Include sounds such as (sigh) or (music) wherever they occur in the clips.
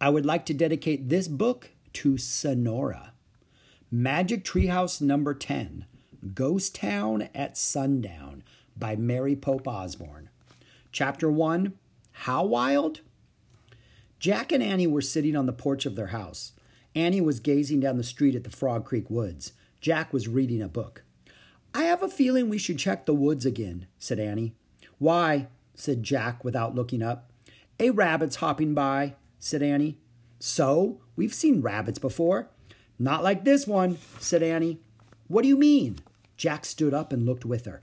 I would like to dedicate this book to Sonora. Magic Treehouse number 10 Ghost Town at Sundown by Mary Pope Osborne. Chapter 1 How Wild? Jack and Annie were sitting on the porch of their house. Annie was gazing down the street at the Frog Creek woods. Jack was reading a book. I have a feeling we should check the woods again, said Annie. Why? said Jack without looking up. A rabbit's hopping by, said Annie. So? We've seen rabbits before. Not like this one, said Annie. What do you mean? Jack stood up and looked with her.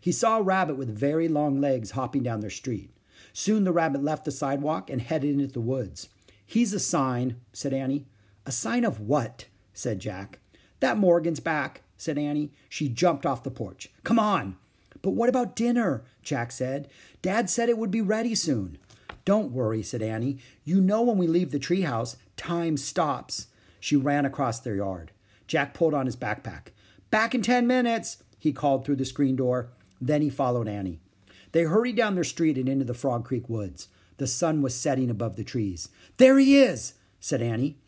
He saw a rabbit with very long legs hopping down their street. Soon the rabbit left the sidewalk and headed into the woods. He's a sign, said Annie. A sign of what? said Jack. That Morgan's back, said Annie. She jumped off the porch. Come on. But what about dinner? Jack said. Dad said it would be ready soon. Don't worry, said Annie. You know when we leave the treehouse, time stops. She ran across their yard. Jack pulled on his backpack. Back in ten minutes, he called through the screen door. Then he followed Annie. They hurried down their street and into the Frog Creek woods. The sun was setting above the trees. There he is, said Annie.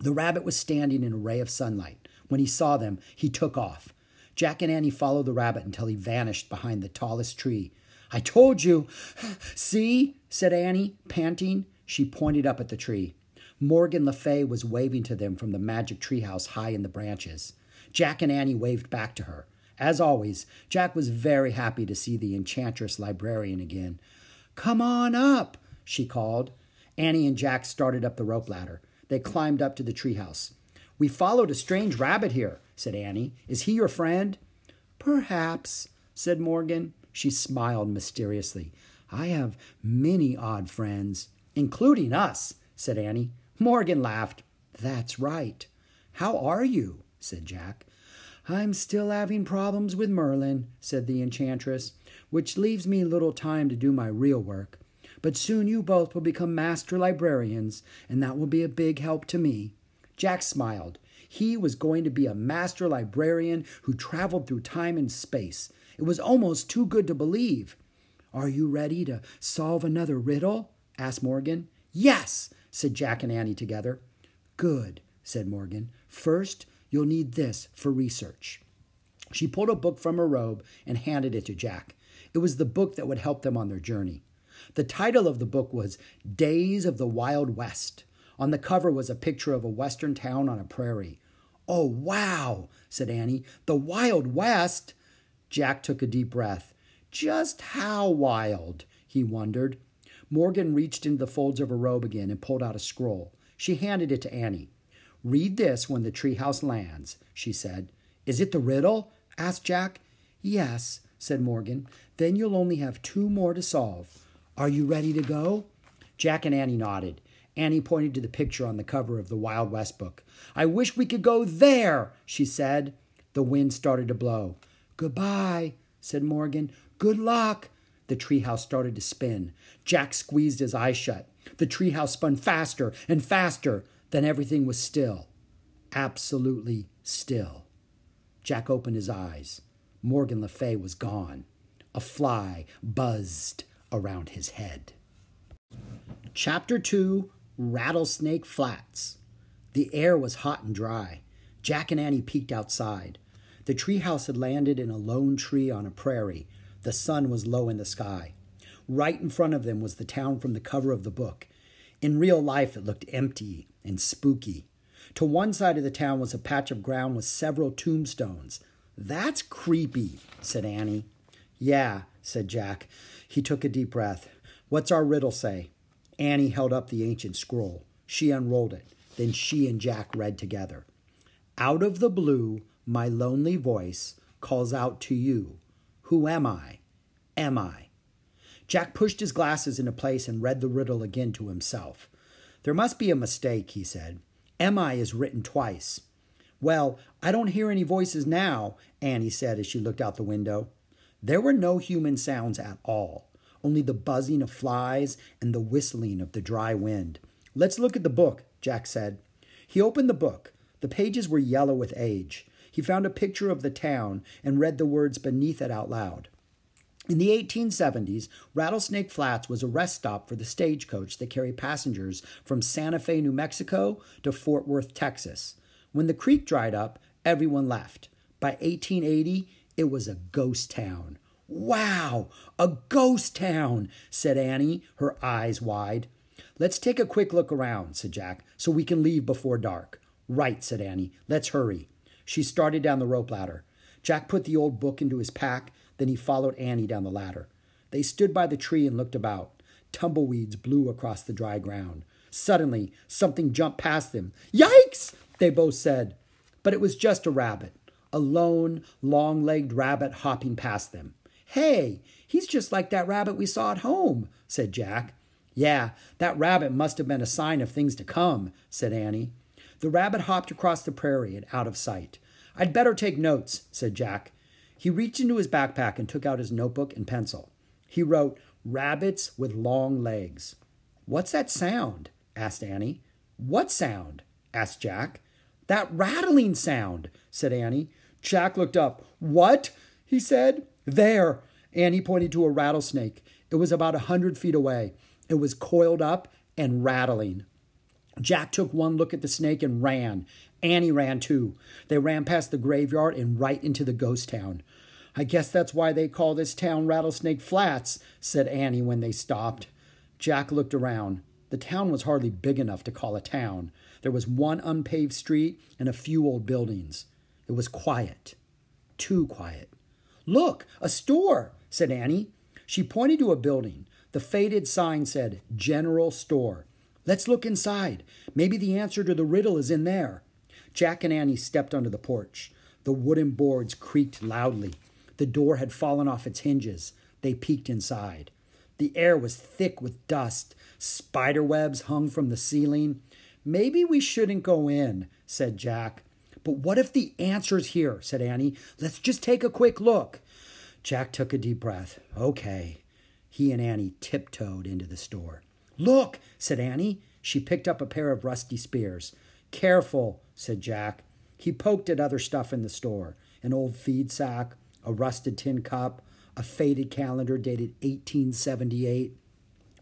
The rabbit was standing in a ray of sunlight. When he saw them, he took off. Jack and Annie followed the rabbit until he vanished behind the tallest tree. I told you. (sighs) See, said Annie, panting. She pointed up at the tree. Morgan Le Fay was waving to them from the magic treehouse high in the branches. Jack and Annie waved back to her. As always, Jack was very happy to see the enchantress librarian again. Come on up, she called. Annie and Jack started up the rope ladder. They climbed up to the treehouse. We followed a strange rabbit here, said Annie. Is he your friend? Perhaps, said Morgan. She smiled mysteriously. I have many odd friends, including us, said Annie. Morgan laughed. That's right. How are you? said Jack. I'm still having problems with Merlin, said the enchantress, which leaves me little time to do my real work. But soon you both will become master librarians, and that will be a big help to me. Jack smiled. He was going to be a master librarian who traveled through time and space. It was almost too good to believe. Are you ready to solve another riddle? asked Morgan. Yes, said Jack and Annie together. Good, said Morgan. First, you'll need this for research. She pulled a book from her robe and handed it to Jack. It was the book that would help them on their journey. The title of the book was Days of the Wild West. On the cover was a picture of a western town on a prairie. Oh, wow, said Annie. The Wild West? Jack took a deep breath. Just how wild? he wondered. Morgan reached into the folds of her robe again and pulled out a scroll. She handed it to Annie. Read this when the treehouse lands, she said. Is it the riddle? asked Jack. Yes, said Morgan. Then you'll only have two more to solve. Are you ready to go? Jack and Annie nodded. Annie pointed to the picture on the cover of the Wild West book. I wish we could go there, she said. The wind started to blow. Goodbye, said Morgan. Good luck. The treehouse started to spin. Jack squeezed his eyes shut. The treehouse spun faster and faster. Then everything was still. Absolutely still. Jack opened his eyes. Morgan Le Fay was gone. A fly buzzed around his head. Chapter 2 Rattlesnake Flats. The air was hot and dry. Jack and Annie peeked outside. The treehouse had landed in a lone tree on a prairie. The sun was low in the sky. Right in front of them was the town from the cover of the book. In real life, it looked empty and spooky. To one side of the town was a patch of ground with several tombstones. That's creepy, said Annie. Yeah, said Jack. He took a deep breath. What's our riddle say? Annie held up the ancient scroll. She unrolled it. Then she and Jack read together. Out of the blue, my lonely voice calls out to you. Who am I? Am I? Jack pushed his glasses into place and read the riddle again to himself. There must be a mistake, he said. Am I is written twice. Well, I don't hear any voices now, Annie said as she looked out the window. There were no human sounds at all, only the buzzing of flies and the whistling of the dry wind. Let's look at the book, Jack said. He opened the book. The pages were yellow with age. He found a picture of the town and read the words beneath it out loud. In the 1870s, Rattlesnake Flats was a rest stop for the stagecoach that carried passengers from Santa Fe, New Mexico to Fort Worth, Texas. When the creek dried up, everyone left. By 1880, it was a ghost town. Wow, a ghost town, said Annie, her eyes wide. Let's take a quick look around, said Jack, so we can leave before dark. Right, said Annie. Let's hurry. She started down the rope ladder. Jack put the old book into his pack, then he followed Annie down the ladder. They stood by the tree and looked about. Tumbleweeds blew across the dry ground. Suddenly, something jumped past them. Yikes! They both said. But it was just a rabbit, a lone, long legged rabbit hopping past them. Hey, he's just like that rabbit we saw at home, said Jack. Yeah, that rabbit must have been a sign of things to come, said Annie. The rabbit hopped across the prairie and out of sight. I'd better take notes, said Jack. He reached into his backpack and took out his notebook and pencil. He wrote, Rabbits with long legs. What's that sound? asked Annie. What sound? asked Jack. That rattling sound, said Annie. Jack looked up. What? he said. There. Annie pointed to a rattlesnake. It was about a hundred feet away. It was coiled up and rattling. Jack took one look at the snake and ran. Annie ran too. They ran past the graveyard and right into the ghost town. I guess that's why they call this town Rattlesnake Flats, said Annie when they stopped. Jack looked around. The town was hardly big enough to call a town. There was one unpaved street and a few old buildings. It was quiet. Too quiet. Look, a store, said Annie. She pointed to a building. The faded sign said General Store. Let's look inside. Maybe the answer to the riddle is in there. Jack and Annie stepped onto the porch. The wooden boards creaked loudly. The door had fallen off its hinges. They peeked inside. The air was thick with dust. Spider webs hung from the ceiling. Maybe we shouldn't go in, said Jack. But what if the answer's here, said Annie. Let's just take a quick look. Jack took a deep breath. Okay. He and Annie tiptoed into the store. Look, said Annie. She picked up a pair of rusty spears. Careful, said Jack. He poked at other stuff in the store an old feed sack, a rusted tin cup, a faded calendar dated 1878.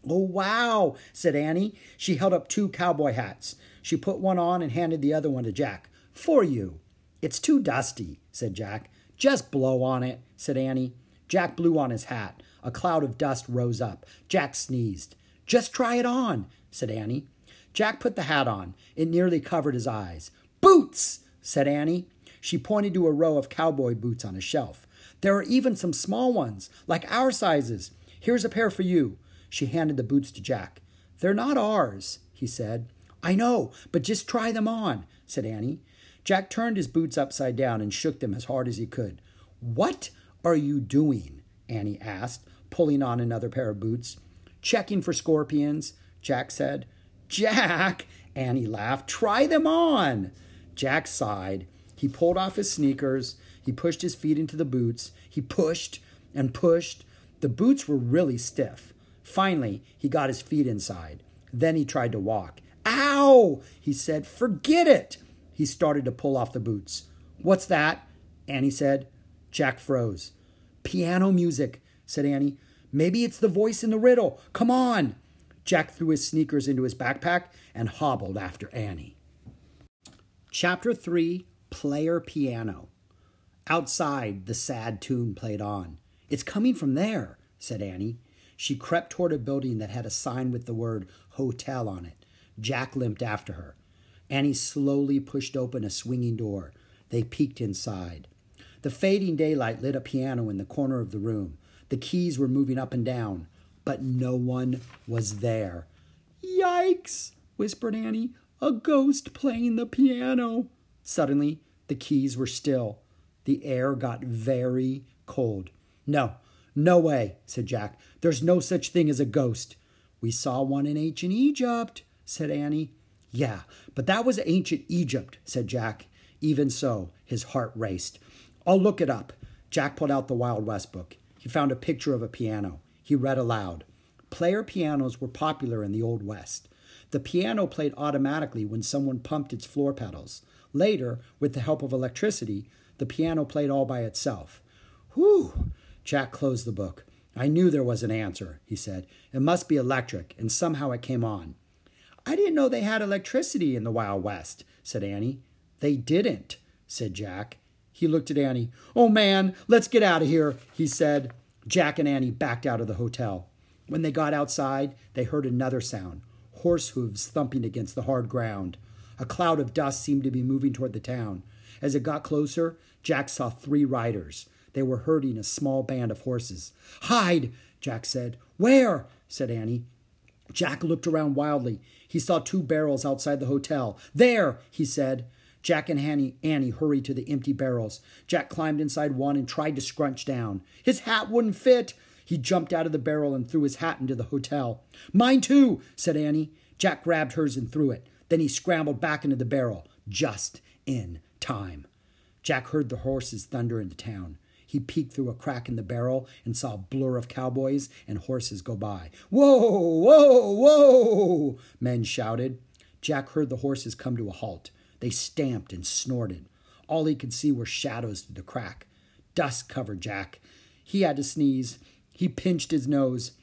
Oh, wow, said Annie. She held up two cowboy hats. She put one on and handed the other one to Jack. For you. It's too dusty, said Jack. Just blow on it, said Annie. Jack blew on his hat. A cloud of dust rose up. Jack sneezed. Just try it on, said Annie. Jack put the hat on. It nearly covered his eyes. Boots, said Annie. She pointed to a row of cowboy boots on a shelf. There are even some small ones, like our sizes. Here's a pair for you. She handed the boots to Jack. They're not ours, he said. I know, but just try them on, said Annie. Jack turned his boots upside down and shook them as hard as he could. What are you doing? Annie asked, pulling on another pair of boots. Checking for scorpions, Jack said. Jack, Annie laughed. Try them on. Jack sighed. He pulled off his sneakers. He pushed his feet into the boots. He pushed and pushed. The boots were really stiff. Finally, he got his feet inside. Then he tried to walk. Ow! He said, Forget it! He started to pull off the boots. What's that? Annie said. Jack froze. Piano music, said Annie. Maybe it's the voice in the riddle. Come on. Jack threw his sneakers into his backpack and hobbled after Annie. Chapter 3 Player Piano. Outside, the sad tune played on. It's coming from there, said Annie. She crept toward a building that had a sign with the word hotel on it. Jack limped after her. Annie slowly pushed open a swinging door. They peeked inside. The fading daylight lit a piano in the corner of the room. The keys were moving up and down, but no one was there. Yikes, whispered Annie. A ghost playing the piano. Suddenly, the keys were still. The air got very cold. No, no way, said Jack. There's no such thing as a ghost. We saw one in ancient Egypt, said Annie. Yeah, but that was ancient Egypt, said Jack. Even so, his heart raced. I'll look it up. Jack pulled out the Wild West book. He found a picture of a piano. He read aloud. Player pianos were popular in the Old West. The piano played automatically when someone pumped its floor pedals. Later, with the help of electricity, the piano played all by itself. Whew! Jack closed the book. I knew there was an answer, he said. It must be electric, and somehow it came on. I didn't know they had electricity in the Wild West, said Annie. They didn't, said Jack. He looked at Annie. Oh, man, let's get out of here, he said. Jack and Annie backed out of the hotel. When they got outside, they heard another sound horse hooves thumping against the hard ground. A cloud of dust seemed to be moving toward the town. As it got closer, Jack saw three riders. They were herding a small band of horses. Hide, Jack said. Where? said Annie. Jack looked around wildly. He saw two barrels outside the hotel. There, he said. Jack and Annie, Annie hurried to the empty barrels. Jack climbed inside one and tried to scrunch down. His hat wouldn't fit. He jumped out of the barrel and threw his hat into the hotel. Mine too, said Annie. Jack grabbed hers and threw it. Then he scrambled back into the barrel, just in time. Jack heard the horses thunder into town. He peeked through a crack in the barrel and saw a blur of cowboys and horses go by. Whoa, whoa, whoa, men shouted. Jack heard the horses come to a halt. They stamped and snorted. All he could see were shadows through the crack. Dust covered Jack. He had to sneeze. He pinched his nose.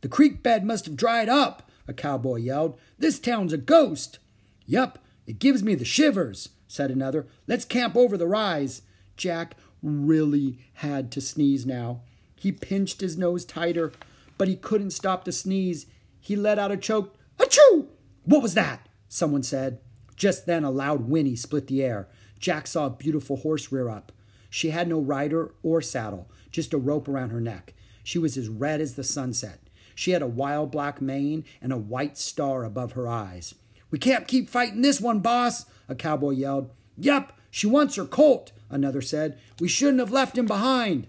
The creek bed must have dried up, a cowboy yelled. This town's a ghost. Yup, it gives me the shivers, said another. Let's camp over the rise. Jack really had to sneeze now. He pinched his nose tighter, but he couldn't stop the sneeze. He let out a choked, Achoo! What was that? Someone said. Just then, a loud whinny split the air. Jack saw a beautiful horse rear up. She had no rider or saddle, just a rope around her neck. She was as red as the sunset. She had a wild black mane and a white star above her eyes. We can't keep fighting this one, boss, a cowboy yelled. Yep, she wants her colt, another said. We shouldn't have left him behind.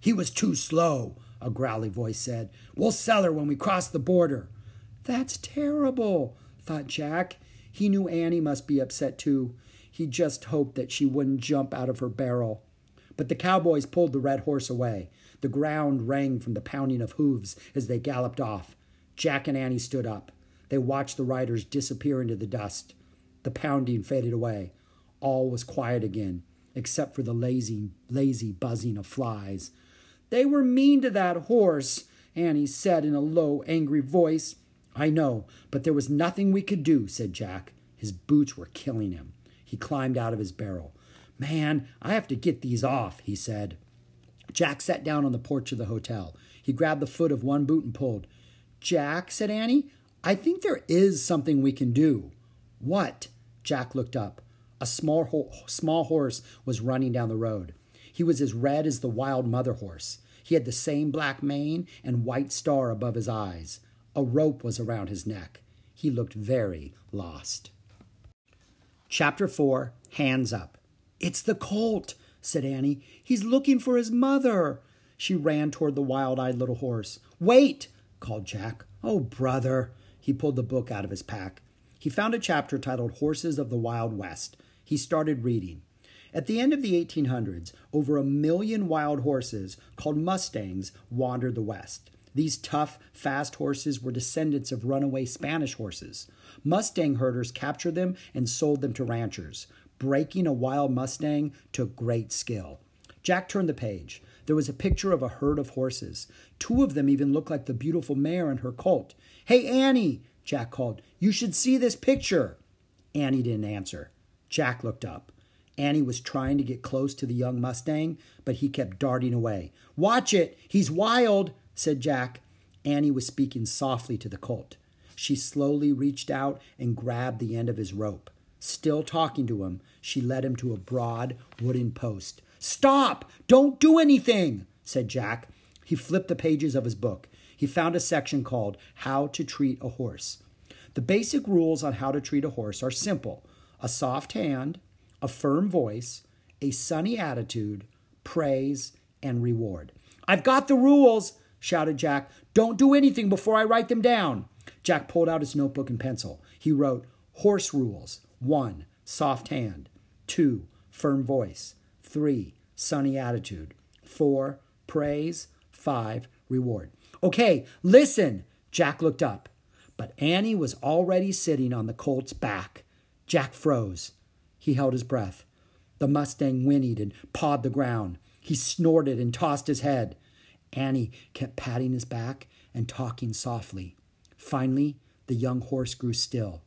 He was too slow, a growly voice said. We'll sell her when we cross the border. That's terrible, thought Jack. He knew Annie must be upset too. He just hoped that she wouldn't jump out of her barrel. But the cowboys pulled the red horse away. The ground rang from the pounding of hooves as they galloped off. Jack and Annie stood up. They watched the riders disappear into the dust. The pounding faded away. All was quiet again, except for the lazy, lazy buzzing of flies. They were mean to that horse, Annie said in a low, angry voice. I know, but there was nothing we could do, said Jack. His boots were killing him. He climbed out of his barrel. Man, I have to get these off, he said. Jack sat down on the porch of the hotel. He grabbed the foot of one boot and pulled. Jack, said Annie, I think there is something we can do. What? Jack looked up. A small, ho- small horse was running down the road. He was as red as the wild mother horse. He had the same black mane and white star above his eyes. A rope was around his neck. He looked very lost. Chapter 4 Hands Up. It's the colt, said Annie. He's looking for his mother. She ran toward the wild eyed little horse. Wait, called Jack. Oh, brother. He pulled the book out of his pack. He found a chapter titled Horses of the Wild West. He started reading. At the end of the 1800s, over a million wild horses, called Mustangs, wandered the West. These tough, fast horses were descendants of runaway Spanish horses. Mustang herders captured them and sold them to ranchers. Breaking a wild Mustang took great skill. Jack turned the page. There was a picture of a herd of horses. Two of them even looked like the beautiful mare and her colt. Hey, Annie, Jack called. You should see this picture. Annie didn't answer. Jack looked up. Annie was trying to get close to the young Mustang, but he kept darting away. Watch it! He's wild! Said Jack. Annie was speaking softly to the colt. She slowly reached out and grabbed the end of his rope. Still talking to him, she led him to a broad wooden post. Stop! Don't do anything, said Jack. He flipped the pages of his book. He found a section called How to Treat a Horse. The basic rules on how to treat a horse are simple a soft hand, a firm voice, a sunny attitude, praise, and reward. I've got the rules, shouted Jack. Don't do anything before I write them down. Jack pulled out his notebook and pencil. He wrote Horse Rules 1. Soft hand. 2. Firm voice. 3. Sunny attitude. 4. Praise. 5. Reward. Okay, listen. Jack looked up, but Annie was already sitting on the colt's back. Jack froze. He held his breath. The Mustang whinnied and pawed the ground. He snorted and tossed his head. Annie kept patting his back and talking softly. Finally, the young horse grew still.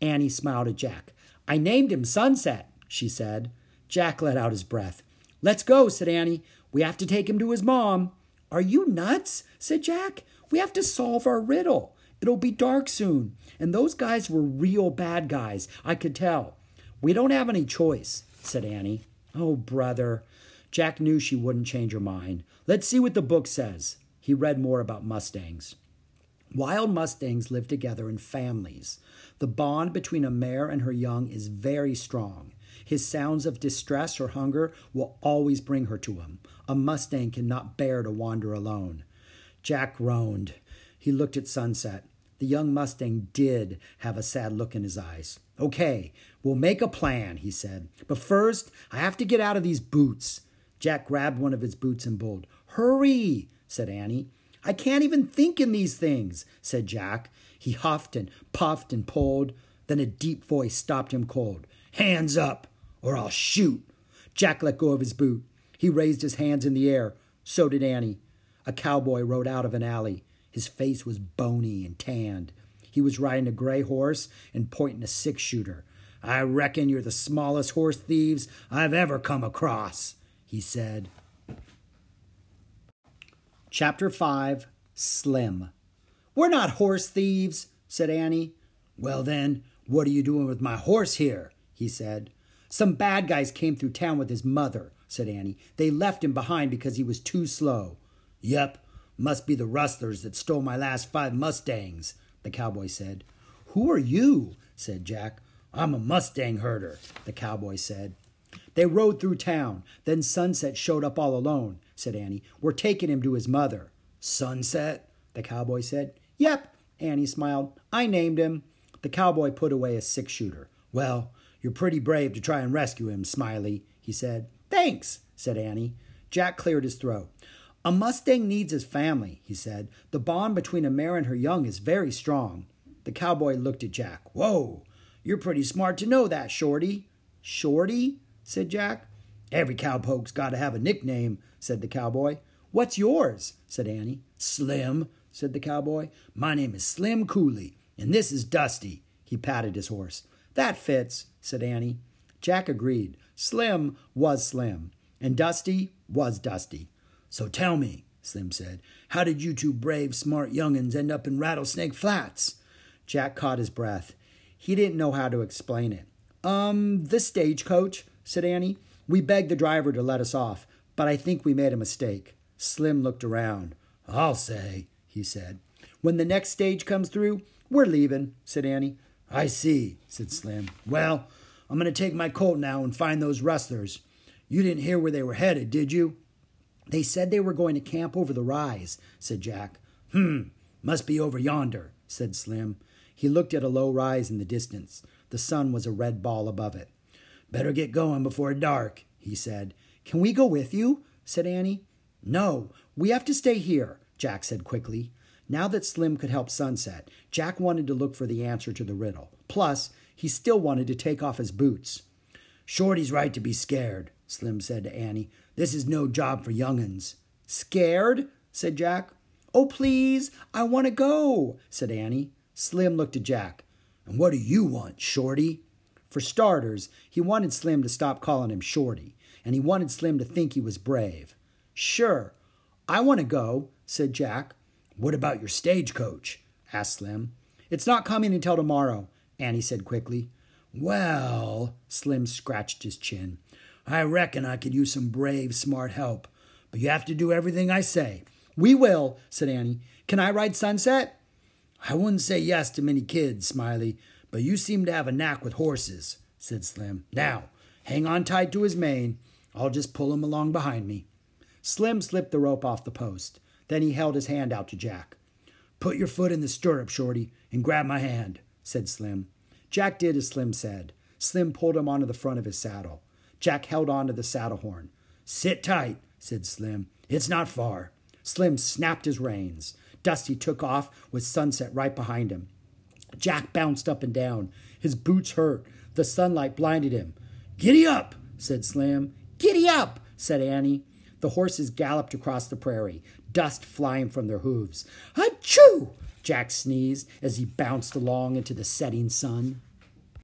Annie smiled at Jack. I named him Sunset, she said. Jack let out his breath. Let's go, said Annie. We have to take him to his mom. Are you nuts? said Jack. We have to solve our riddle. It'll be dark soon. And those guys were real bad guys, I could tell. We don't have any choice, said Annie. Oh, brother. Jack knew she wouldn't change her mind. Let's see what the book says. He read more about Mustangs. Wild Mustangs live together in families. The bond between a mare and her young is very strong. His sounds of distress or hunger will always bring her to him. A Mustang cannot bear to wander alone. Jack groaned. He looked at Sunset. The young Mustang did have a sad look in his eyes. Okay, we'll make a plan, he said. But first, I have to get out of these boots. Jack grabbed one of his boots and bowled. Hurry, said Annie. I can't even think in these things, said Jack. He huffed and puffed and pulled. Then a deep voice stopped him cold. Hands up, or I'll shoot. Jack let go of his boot. He raised his hands in the air. So did Annie. A cowboy rode out of an alley. His face was bony and tanned. He was riding a gray horse and pointing a six shooter. I reckon you're the smallest horse thieves I've ever come across, he said. Chapter 5 Slim. We're not horse thieves, said Annie. Well, then, what are you doing with my horse here? he said. Some bad guys came through town with his mother, said Annie. They left him behind because he was too slow. Yep, must be the rustlers that stole my last five Mustangs, the cowboy said. Who are you? said Jack. I'm a Mustang herder, the cowboy said. They rode through town. Then Sunset showed up all alone, said Annie. We're taking him to his mother. Sunset? the cowboy said. Yep, Annie smiled. I named him. The cowboy put away a six shooter. Well, you're pretty brave to try and rescue him, Smiley, he said. Thanks, said Annie. Jack cleared his throat. A Mustang needs his family, he said. The bond between a mare and her young is very strong. The cowboy looked at Jack. Whoa, you're pretty smart to know that, Shorty. Shorty? Said Jack. Every cowpoke's got to have a nickname, said the cowboy. What's yours? said Annie. Slim, said the cowboy. My name is Slim Cooley, and this is Dusty. He patted his horse. That fits, said Annie. Jack agreed. Slim was Slim, and Dusty was Dusty. So tell me, Slim said, how did you two brave, smart young'uns end up in Rattlesnake Flats? Jack caught his breath. He didn't know how to explain it. Um, the stagecoach, said Annie. We begged the driver to let us off, but I think we made a mistake. Slim looked around. I'll say, he said. When the next stage comes through, we're leaving, said Annie. I see, said Slim. Well, I'm going to take my colt now and find those rustlers. You didn't hear where they were headed, did you? They said they were going to camp over the rise, said Jack. Hmm, must be over yonder, said Slim. He looked at a low rise in the distance. The sun was a red ball above it. Better get going before dark, he said. Can we go with you? said Annie. No, we have to stay here, Jack said quickly. Now that Slim could help Sunset, Jack wanted to look for the answer to the riddle. Plus, he still wanted to take off his boots. Shorty's right to be scared, Slim said to Annie. This is no job for young'uns. Scared? said Jack. Oh, please, I want to go, said Annie. Slim looked at Jack. And what do you want, Shorty? For starters, he wanted Slim to stop calling him Shorty, and he wanted Slim to think he was brave. Sure, I want to go, said Jack. What about your stagecoach? asked Slim. It's not coming until tomorrow, Annie said quickly. Well, Slim scratched his chin. I reckon I could use some brave, smart help, but you have to do everything I say. We will, said Annie. Can I ride Sunset? I wouldn't say yes to many kids, Smiley, but you seem to have a knack with horses, said Slim. Now, hang on tight to his mane. I'll just pull him along behind me. Slim slipped the rope off the post. Then he held his hand out to Jack. Put your foot in the stirrup, Shorty, and grab my hand, said Slim. Jack did as Slim said. Slim pulled him onto the front of his saddle. Jack held on to the saddle horn. Sit tight, said Slim. It's not far. Slim snapped his reins. Dusty took off with Sunset right behind him. Jack bounced up and down. His boots hurt. The sunlight blinded him. Giddy up, said Slim. Giddy up, said Annie. The horses galloped across the prairie. dust flying from their hooves. Achoo! Jack sneezed as he bounced along into the setting sun.